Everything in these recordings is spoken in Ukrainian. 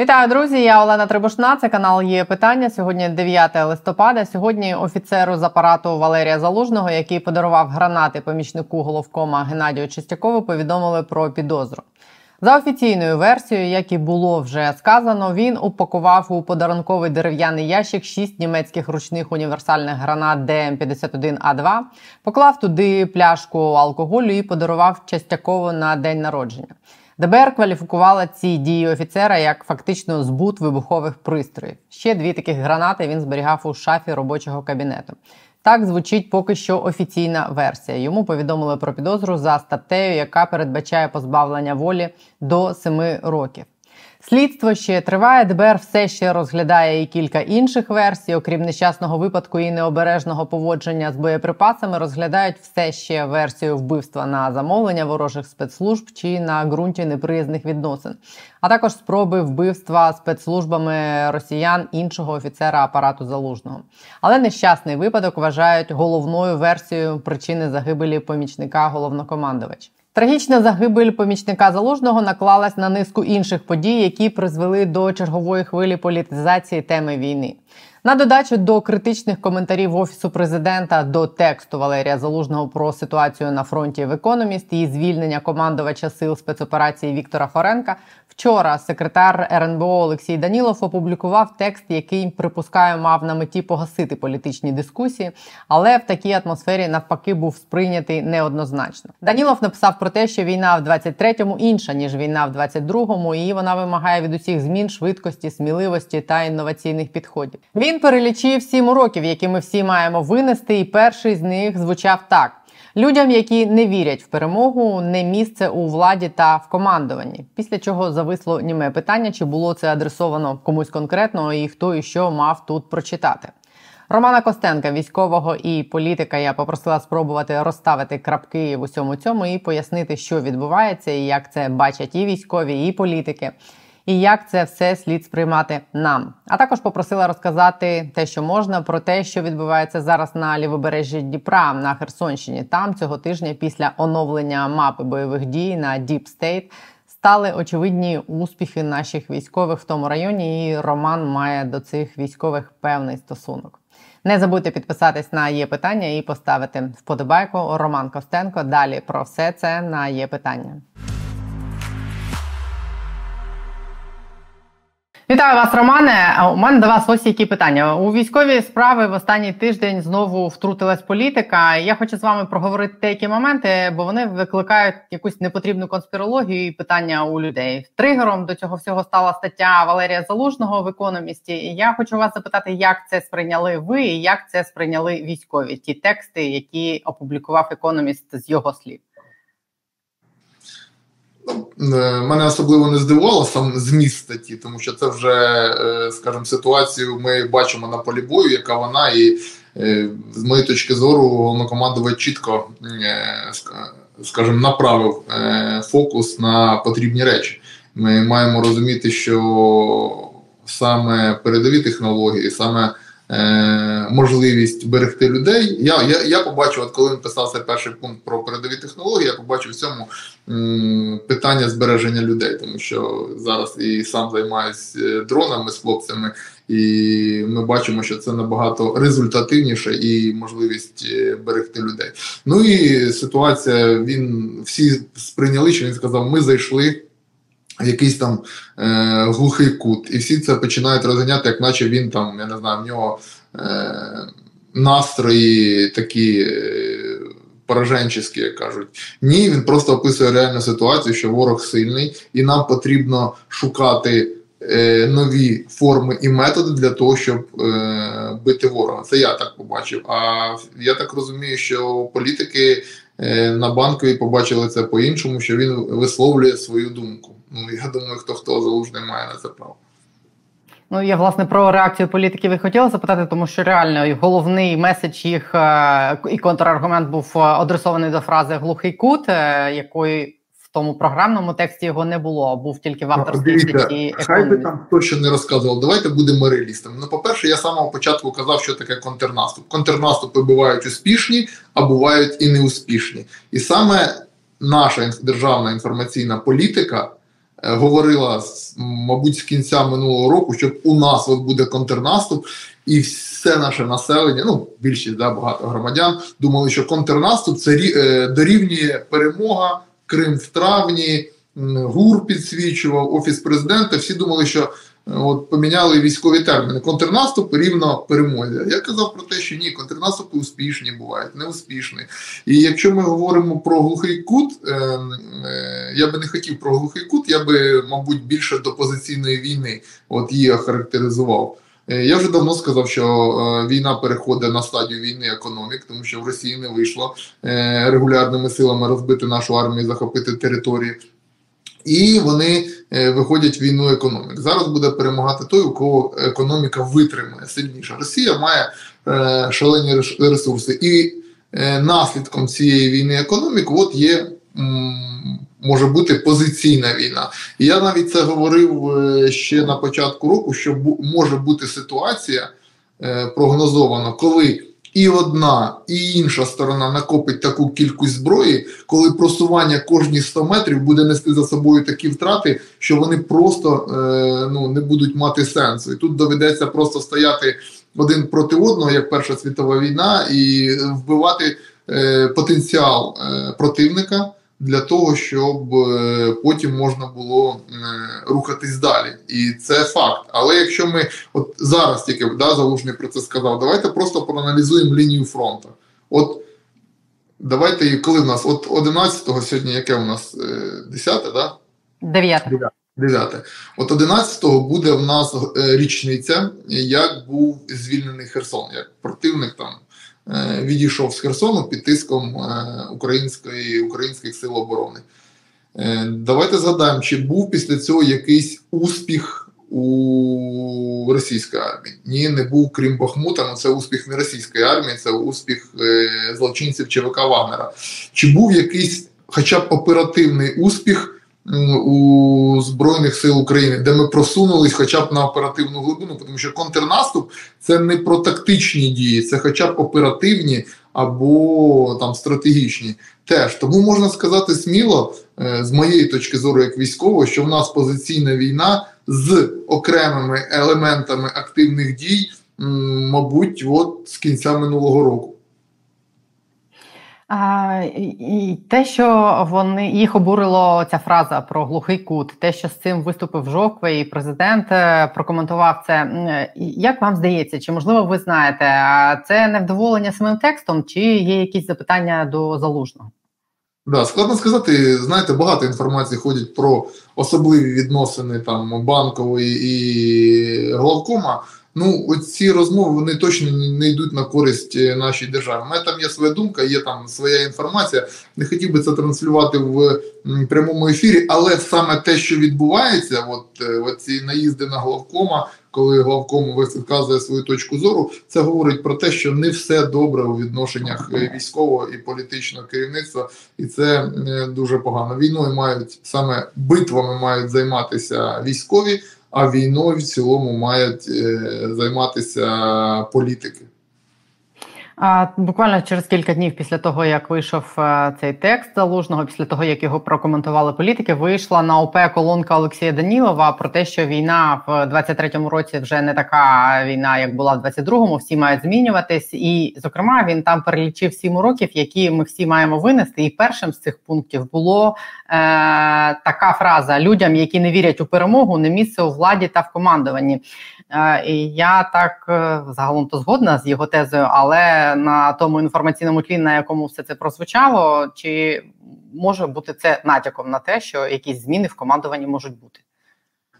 Вітаю, друзі! Я Олена Трибушна. Це канал є питання. Сьогодні 9 листопада. Сьогодні офіцеру з апарату Валерія Залужного, який подарував гранати помічнику головкома Геннадію Чистякову, повідомили про підозру. За офіційною версією, як і було вже сказано, він упакував у подарунковий дерев'яний ящик шість німецьких ручних універсальних гранат ДМ-51А2, поклав туди пляшку алкоголю і подарував Частякову на день народження. ДБР кваліфікувала ці дії офіцера як фактично збут вибухових пристроїв. Ще дві таких гранати він зберігав у шафі робочого кабінету. Так звучить поки що офіційна версія. Йому повідомили про підозру за статтею, яка передбачає позбавлення волі до 7 років. Слідство ще триває. ДБР все ще розглядає і кілька інших версій, окрім нещасного випадку і необережного поводження з боєприпасами, розглядають все ще версію вбивства на замовлення ворожих спецслужб чи на ґрунті неприязних відносин, а також спроби вбивства спецслужбами росіян іншого офіцера апарату залужного. Але нещасний випадок вважають головною версією причини загибелі помічника головнокомандувача. Трагічна загибель помічника залужного наклалась на низку інших подій, які призвели до чергової хвилі політизації теми війни. На додачу до критичних коментарів офісу президента до тексту Валерія Залужного про ситуацію на фронті в економіст і звільнення командувача сил спецоперації Віктора Форенка. Вчора секретар РНБО Олексій Данілов опублікував текст, який припускаю, мав на меті погасити політичні дискусії, але в такій атмосфері навпаки був сприйнятий неоднозначно. Данілов написав про те, що війна в 23-му інша ніж війна в 22-му, і вона вимагає від усіх змін швидкості, сміливості та інноваційних підходів. Він перелічив сім уроків, які ми всі маємо винести, і перший з них звучав так. Людям, які не вірять в перемогу, не місце у владі та в командуванні. Після чого зависло німе питання, чи було це адресовано комусь конкретно, і хто і що мав тут прочитати. Романа Костенка, військового і політика, я попросила спробувати розставити крапки в усьому цьому і пояснити, що відбувається, і як це бачать і військові, і політики і як це все слід сприймати нам. А також попросила розказати те, що можна, про те, що відбувається зараз на лівобережжі Дніпра на Херсонщині. Там цього тижня, після оновлення мапи бойових дій на Deep State, стали очевидні успіхи наших військових в тому районі. І Роман має до цих військових певний стосунок. Не забудьте підписатись на є питання і поставити вподобайку. Роман Костенко. Далі про все це на є питання. Вітаю вас, Романе. У мене до вас ось які питання. У військові справи в останній тиждень знову втрутилась політика. Я хочу з вами проговорити деякі моменти, бо вони викликають якусь непотрібну конспірологію і питання у людей. Тригером до цього всього стала стаття Валерія Залужного в економісті. І я хочу вас запитати, як це сприйняли ви, і як це сприйняли військові ті тексти, які опублікував економіст з його слів. Е, мене особливо не здивувало сам зміст статті, тому що це вже, е, скажімо, ситуацію ми бачимо на полі бою, яка вона, і е, з моєї точки зору, головнокомандувач чітко, скажімо, направив фокус на потрібні речі. Ми маємо розуміти, що саме передові технології, саме можливість берегти людей. Я я, я побачив, от коли цей перший пункт про передові технології, я побачив в цьому питання збереження людей, тому що зараз і сам займаюся е, дронами з хлопцями, і ми бачимо, що це набагато результативніше і можливість е, берегти людей. Ну і ситуація він всі сприйняли, що він сказав: ми зайшли якийсь там е, глухий кут. І всі це починають розганяти, як наче він там, я не знаю, в нього е, настрої такі е, пораженчі, як кажуть. Ні, він просто описує реальну ситуацію, що ворог сильний, і нам потрібно шукати. Е, нові форми і методи для того, щоб е, бити ворога. Це я так побачив. А я так розумію, що політики на банковій побачили це по-іншому, що він висловлює свою думку. Ну я думаю, хто хто залужний має на це право. Ну, я власне про реакцію політиків і хотіла запитати, тому що реально головний меседж їх е, і контраргумент був е, адресований до фрази глухий кут, е, якої тому програмному тексті його не було, а був тільки в авторській статті. Хай би там хто ще не розказував. Давайте будемо реалістами. Ну, по-перше, я з самого початку казав, що таке контрнаступ. Контрнаступи бувають успішні, а бувають і неуспішні. І саме наша державна інформаційна політика. говорила мабуть з кінця минулого року, що у нас от буде контрнаступ, і все наше населення, ну більшість да, багато громадян, думали, що контрнаступ це е, дорівнює перемога, Крим в травні, ГУР підсвічував, офіс президента. Всі думали, що от поміняли військові терміни. Контрнаступ рівно перемозі. Я казав про те, що ні, контрнаступи успішні бувають, неуспішні. І якщо ми говоримо про глухий кут, е, е, я би не хотів про глухий кут, я би, мабуть, більше до позиційної війни от її охарактеризував. Е, я вже давно сказав, що війна переходить на стадію війни економік, тому що в Росії не вийшло регулярними силами розбити нашу армію, захопити території і вони е, виходять в війну економік. Зараз буде перемагати той, у кого економіка витримує сильніше. Росія має е, шалені ресурси, і е, наслідком цієї війни економік от є. Може бути позиційна війна, і я навіть це говорив ще на початку року. Що може бути ситуація прогнозована, коли і одна, і інша сторона накопить таку кількість зброї, коли просування кожні 100 метрів буде нести за собою такі втрати, що вони просто е, ну, не будуть мати сенсу. І тут доведеться просто стояти один проти одного, як Перша світова війна, і вбивати е, потенціал е, противника для того, щоб е, потім можна було е, рухатись далі. І це факт. Але якщо ми от зараз тільки да, залужний про це сказав, давайте просто проаналізуємо лінію фронту. От давайте, коли в нас от 11-го сьогодні, яке у нас 10, е, да? 9. 9. От 11-го буде в нас річниця, як був звільнений Херсон, як противник там відійшов з Херсону під тиском е, української, українських сил оборони. Е, давайте згадаємо, чи був після цього якийсь успіх у російської армії? Ні, не був крім Бахмута, але це успіх не російської армії, це успіх злочинців ЧВК Вагнера. Чи був якийсь, хоча б оперативний успіх у Збройних сил України, де ми просунулись хоча б на оперативну глибину, тому що контрнаступ це не про тактичні дії, це хоча б оперативні або там стратегічні. Теж тому можна сказати сміло, е, з моєї точки зору, як військового, що в нас позиційна війна з окремими елементами активних дій, мабуть, от з кінця минулого року. А, і Те, що вони їх обурило ця фраза про глухий кут, те, що з цим виступив Жокве, і президент е, прокоментував це. Як вам здається, чи можливо ви знаєте, це невдоволення самим текстом, чи є якісь запитання до залужного? Да, складно сказати, знаєте, багато інформації ходять про особливі відносини там банкової і главкома. Ну, оці розмови вони точно не йдуть на користь е, нашій державі. У мене там є своя думка, є там своя інформація. Не хотів би це транслювати в прямому ефірі, але саме те, що відбувається, от е, оці наїзди на главкома, коли главком висказує свою точку зору, це говорить про те, що не все добре у відношеннях е, військового і політичного керівництва, і це дуже погано. Війною мають саме битвами мають займатися військові а війною в цілому мають е, займатися політики. Буквально через кілька днів після того, як вийшов е, цей текст залужного, після того як його прокоментували політики, вийшла на ОП колонка Олексія Данілова про те, що війна в 23-му році вже не така війна, як була в 22-му, Всі мають змінюватись, і зокрема він там перелічив сім уроків, які ми всі маємо винести. І першим з цих пунктів було е, така фраза: людям, які не вірять у перемогу, не місце у владі та в командуванні. Е, і я так е, загалом то згодна з його тезою, але на тому інформаційному тлі, на якому все це прозвучало, чи може бути це натяком на те, що якісь зміни в командуванні можуть бути?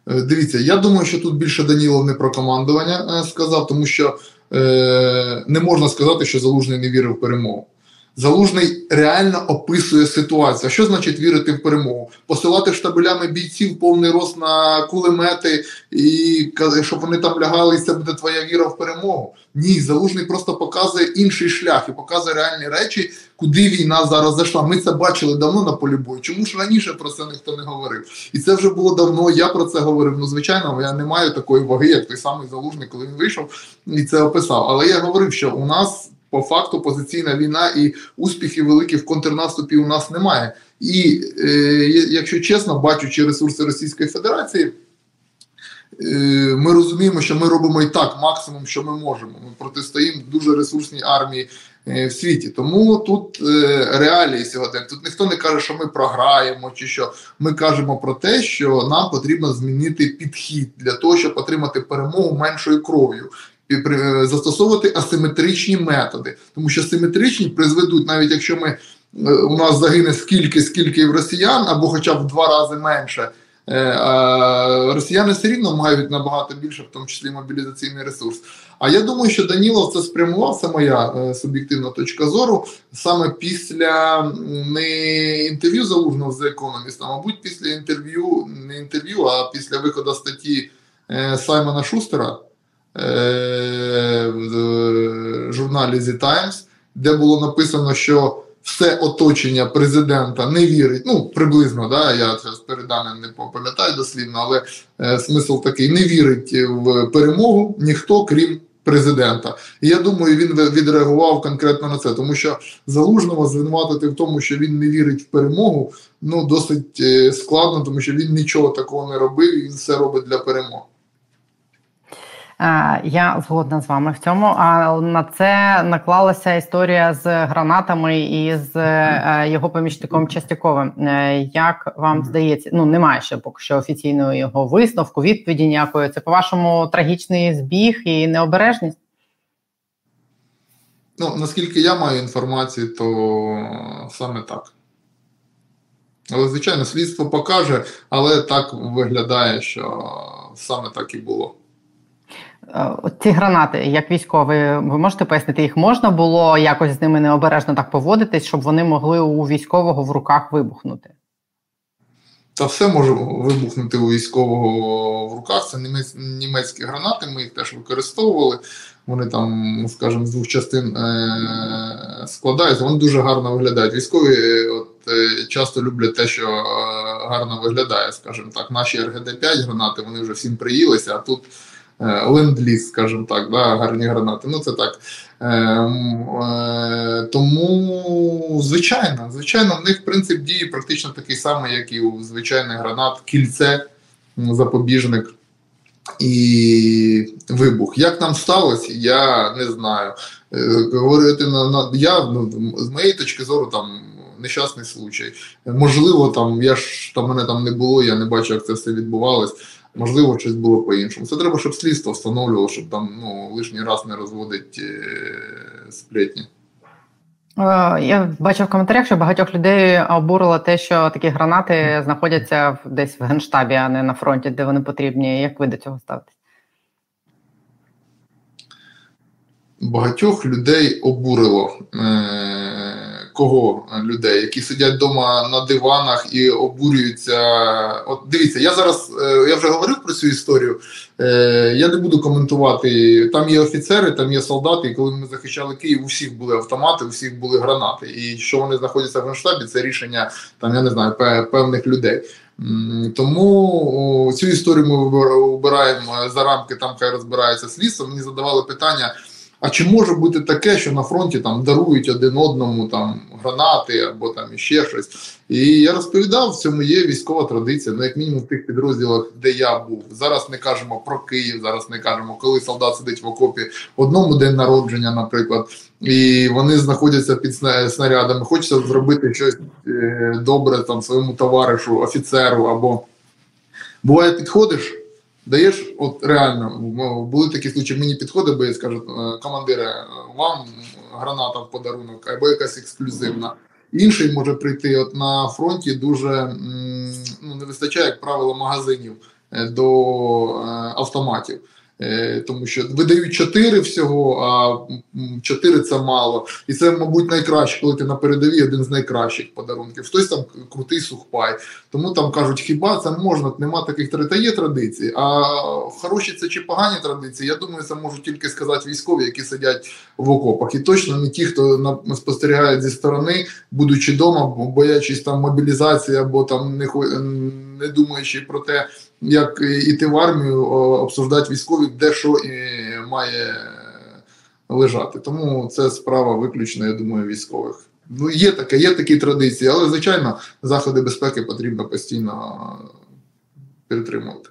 Е, дивіться, я думаю, що тут більше Данілов не про командування сказав, тому що е, не можна сказати, що Залужний не вірив в перемогу. Залужний реально описує ситуацію. Що значить вірити в перемогу? Посилати штабелями бійців повний рост на кулемети і щоб вони там лягали, і це буде твоя віра в перемогу. Ні, залужний просто показує інший шлях і показує реальні речі, куди війна зараз зайшла. Ми це бачили давно на полі бою. Чому ж раніше про це ніхто не говорив? І це вже було давно. Я про це говорив. Ну, звичайно, я не маю такої ваги, як той самий залужний, коли він вийшов і це описав. Але я говорив, що у нас по факту позиційна війна і успіхів великих в контрнаступі у нас немає. І е, якщо чесно, бачучи ресурси Російської Федерації. Е, ми розуміємо, що ми робимо і так максимум, що ми можемо. Ми протистоїмо дуже ресурсній армії е, в світі. Тому тут е, реалії сьогодні. Тут ніхто не каже, що ми програємо, чи що ми кажемо про те, що нам потрібно змінити підхід для того, щоб отримати перемогу меншою кров'ю. Застосовувати асиметричні методи, тому що симетричні призведуть, навіть якщо ми у нас загине скільки, скільки росіян, або хоча б в два рази менше. Е, росіяни все рівно мають набагато більше, в тому числі мобілізаційний ресурс. А я думаю, що Данілов це спрямував, це моя е, суб'єктивна точка зору, саме після не інтерв'ю залужного з а мабуть, після інтерв'ю, не інтерв'ю, а після виходу статті е, Саймона Шустера в журналі The Times, де було написано, що все оточення президента не вірить. Ну приблизно, да, я це з переданим не пам'ятаю дослівно, але е, смисл такий: не вірить в перемогу ніхто, крім президента. І я думаю, він відреагував конкретно на це, тому що залужного звинуватити в тому, що він не вірить в перемогу, ну досить е, складно, тому що він нічого такого не робив, і він все робить для перемоги. Е, я згодна з вами в цьому. А на це наклалася історія з гранатами і з е, його помічником Частяковим. Е, як вам здається, ну немає ще поки що офіційного його висновку, відповіді ніякої. Це по вашому трагічний збіг і необережність? Ну наскільки я маю інформацію, то саме так. Але, звичайно, слідство покаже, але так виглядає, що саме так і було. Е, ці гранати, як військові, ви можете пояснити, їх можна було якось з ними необережно так поводитись, щоб вони могли у військового в руках вибухнути? Та все може вибухнути у військового в руках. Це німецькі гранати, ми їх теж використовували. Вони там, скажімо, з двох частин е- складаються, вони дуже гарно виглядають. Військові от, е часто люблять те, що гарно виглядає. Скажімо так, наші РГД-5 гранати вони вже всім приїлися, а тут. Е, ленд-ліз, скажімо так, да, гарні гранати. Ну це так. Е, е, Тому, звичайно, звичайно, в них принцип дії практично такий самий, як і у звичайних гранат, кільце, запобіжник. І вибух. Як нам сталося, я не знаю. Говорити на, я ну, з моєї точки зору, там нещасний случай. Можливо, там я ж там мене там не було, я не бачу, як це все відбувалось. Можливо, щось було по-іншому. Це треба, щоб слідство встановлювало, щоб там ну, лишній раз не розводить е, сплетні. Е, я бачив в коментарях, що багатьох людей обурило те, що такі гранати знаходяться десь в генштабі, а не на фронті, де вони потрібні. Як ви до цього ставитесь? Багатьох людей обурило. Е- кого людей, які сидять вдома на диванах і обурюються. От дивіться, я зараз е, я вже говорив про цю історію. Е, я не буду коментувати. Там є офіцери, там є солдати. І коли ми захищали Київ, у всіх були автомати, у всіх були гранати. І що вони знаходяться в генштабі, це рішення там, я не знаю, певних людей. Тому цю історію ми обираємо за рамки, там хай розбирається слідство. Мені задавали питання. А чи може бути таке, що на фронті там дарують один одному там гранати або там іще щось? І я розповідав, в цьому є військова традиція, ну як мінімум в тих підрозділах, де я був. Зараз не кажемо про Київ, зараз не кажемо, коли солдат сидить в окопі одному день народження, наприклад, і вони знаходяться під снарядами. Хочеться зробити щось е, добре там своєму товаришу, офіцеру або буває, підходиш. Даєш, от реально, були такі случаї, мені підходить, бо я скажу, «Е, вам граната в подарунок, або якась ексклюзивна. Інший може прийти от на фронті дуже ну, не вистачає, як правило, магазинів е, до е, автоматів. Е, тому що видають чотири всього, а чотири це мало. І це, мабуть, найкраще, коли ти на передовій один з найкращих подарунків. Хтось там крутий сухпай. Тому там кажуть, хіба це можна, нема таких та є традиції. А хороші це чи погані традиції, я думаю, це можуть тільки сказати військові, які сидять в окопах. І точно не ті, хто спостерігають зі сторони, будучи вдома, боячись там мобілізації або там не не думаючи про те, як іти в армію, обсуждати військові, де що і має лежати. Тому це справа виключно, я думаю, військових. Ну, є таке, є такі традиції, але звичайно, заходи безпеки потрібно постійно підтримувати.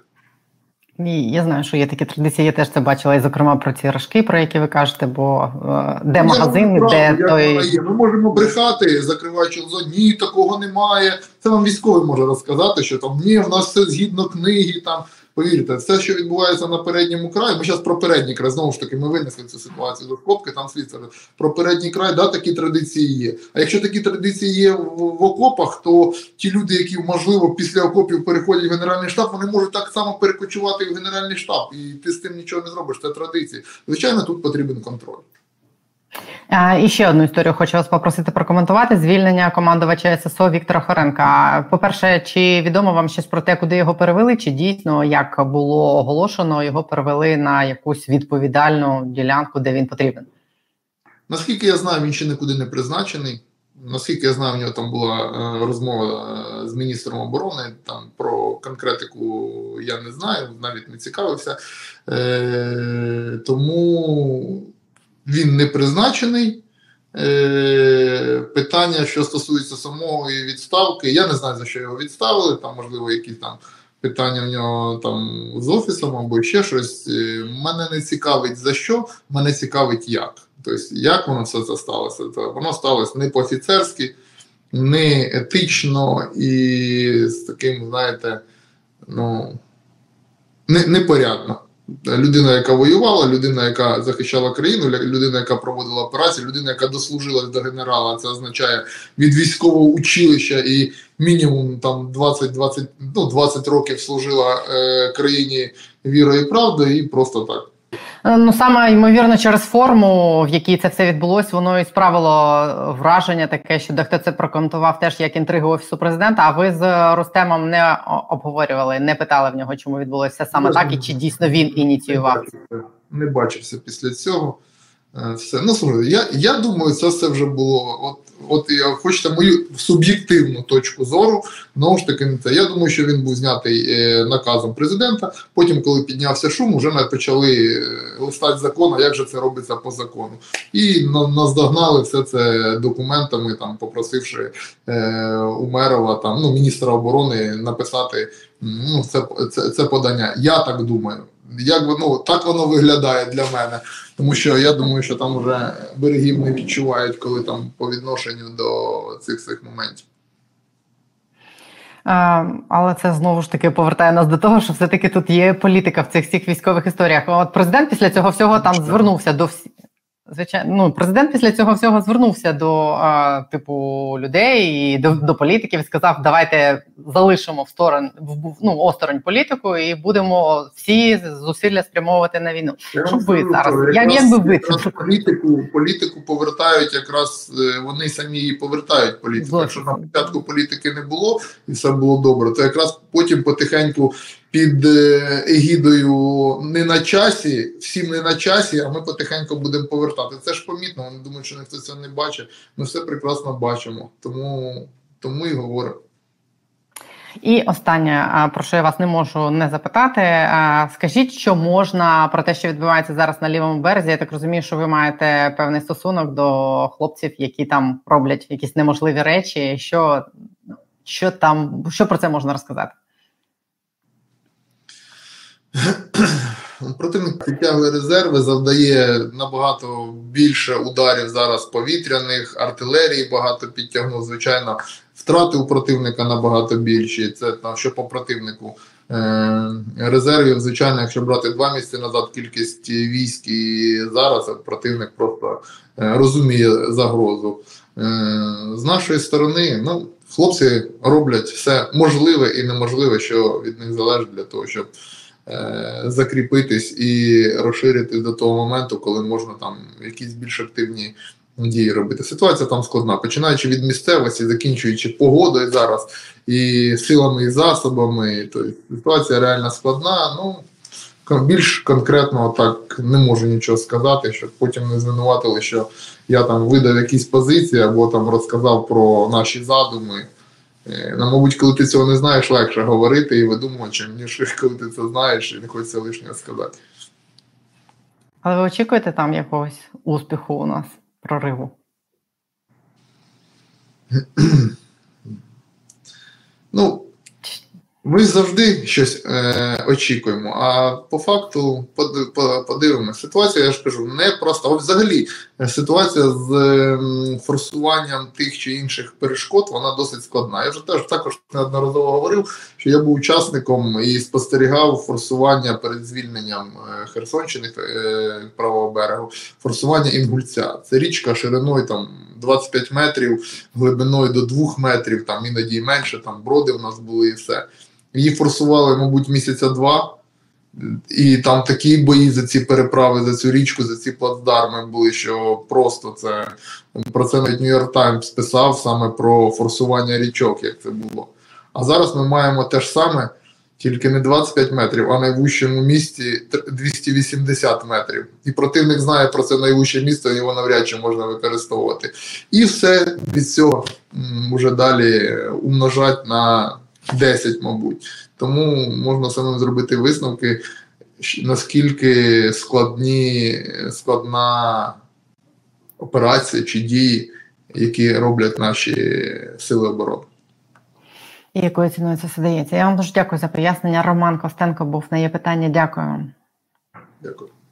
І я знаю, що є такі традиції. Я теж це бачила, і зокрема про ці рожки, про які ви кажете, бо е, де ми магазин, правду, де той. Ми можемо брехати, закриваючи зоні, ні, такого немає. Це вам військовий може розказати, що там ні, в нас все згідно книги, там Повірте, все, що відбувається на передньому краї, ми зараз про передній край, знову ж таки, ми винесли цю ситуацію до скобки, там слідство. Про передній край, да, такі традиції є. А якщо такі традиції є в, в окопах, то ті люди, які, можливо, після окопів переходять в Генеральний штаб, вони можуть так само перекочувати в Генеральний штаб. І ти з тим нічого не зробиш. Це традиції. Звичайно, тут потрібен контроль. І ще одну історію хочу вас попросити прокоментувати звільнення командувача ССО Віктора Хоренка. По перше, чи відомо вам щось про те, куди його перевели? Чи дійсно як було оголошено, його перевели на якусь відповідальну ділянку, де він потрібен? Наскільки я знаю, він ще нікуди не призначений. Наскільки я знаю, у нього там була е, розмова е, з міністром оборони. Там про конкретику я не знаю, навіть не цікавився. Е, Тому він не призначений. Е, питання, що стосується самої відставки, я не знаю, за що його відставили. Там, можливо, якісь там питання в нього там з офісом або ще щось. Е, мене не цікавить за що, мене цікавить як. Тобто, як воно все це сталося? То Воно сталося не по-офіцерськи, не етично і з таким, знаєте, ну, непорядно. Людина, яка воювала, людина, яка захищала країну, людина, яка проводила операції, людина, яка дослужилась до генерала, це означає від військового училища і мінімум там 20-20 ну, 20 років служила е, країні вірою і правдою, і просто так. Е, ну саме ймовірно, через форму, в якій це все відбулось, воно і справило враження таке, що дехто це прокоментував теж як інтригу офісу президента. А ви з Рустемом не обговорювали, не питали в нього, чому відбулося саме так, і чи дійсно він ініціював? Не бачився після цього. Е, все. Ну, я я думаю, це все вже було. От от я хочете мою суб'єктивну точку зору. Знову ж таки, не це. Я думаю, що він був знятий е, наказом президента. Потім, коли піднявся шум, вже почали е, листати закон, а як же це робиться по закону. І на, наздогнали все це документами, там, попросивши е, Умерова, там, ну, міністра оборони написати ну, це, це, це подання. Я так думаю. Як воно так воно виглядає для мене, тому що я думаю, що там вже берегів не відчувають, коли там по відношенню до цих цих моментів. А, але це знову ж таки повертає нас до того, що все-таки тут є політика в цих всіх військових історіях. От президент після цього всього там звернувся до всіх. Звичайно, ну президент після цього всього звернувся до а, типу людей і до до політиків і сказав: давайте залишимо в сторон в ну, осторонь політику і будемо всі зусилля спрямовувати на війну. Я Щоб ви зараз як, як би ви політику політику повертають, якраз е, вони самі її повертають політику. Якщо на початку політики не було і все було добре, то якраз потім потихеньку під е, егідою не на часі, всім не на часі, а ми потихеньку будемо повертати. Це ж помітно. Вони думають, що ніхто це не бачить. Ми все прекрасно бачимо, тому, тому і говоримо. І останнє, про що я вас не можу не запитати. Скажіть, що можна про те, що відбувається зараз на лівому березі. Я так розумію, що ви маєте певний стосунок до хлопців, які там роблять якісь неможливі речі. Що що там, що про це можна розказати? Противник підтягує резерви, завдає набагато більше ударів зараз повітряних, артилерії багато підтягнув. Звичайно, втрати у противника набагато більші. Це там, що по противнику е, резервів. Звичайно, якщо брати два місяці назад, кількість військ і зараз противник просто е, розуміє загрозу. Е, з нашої сторони, ну хлопці роблять все можливе і неможливе, що від них залежить для того, щоб. Е, закріпитись і розширитись до того моменту, коли можна там якісь більш активні дії робити. Ситуація там складна, починаючи від місцевості, закінчуючи погодою зараз і силами і засобами. Тобто ситуація реально складна. Ну більш конкретно так не можу нічого сказати, щоб потім не звинуватили, що я там видав якісь позиції або там розказав про наші задуми. Е, ну, мабуть, коли ти цього не знаєш, легше говорити і видумувати, ніж коли ти це знаєш і не хочеться лишнього сказати. Але ви очікуєте там якогось успіху у нас, прориву? Ну, ми завжди щось е, очікуємо, а по факту подивимося. Ситуація, я ж кажу, не просто. А взагалі, ситуація з е, форсуванням тих чи інших перешкод, вона досить складна. Я вже теж також неодноразово говорив, що я був учасником і спостерігав форсування перед звільненням е, Херсонщини е, правого берегу, форсування Інгульця. Це річка шириною там 25 метрів, глибиною до 2 метрів, там іноді менше, там броди у нас були і все. Її форсували, мабуть, місяця два. І там такі бої за ці переправи, за цю річку, за ці плацдарми були, що просто це про це навіть Нью-Йорк Таймс писав саме про форсування річок, як це було. А зараз ми маємо те ж саме, тільки не 25 метрів, а найвищому місті 280 метрів. І противник знає про це найвище місто, його навряд чи можна використовувати. І все від цього вже далі умножать на. 10, мабуть. Тому можна самим зробити висновки, наскільки складні, складна операція чи дії, які роблять наші сили оборони. І якою ціною це все дається? Я вам дуже дякую за пояснення. Роман Костенко був на є питання. Дякую. Дякую.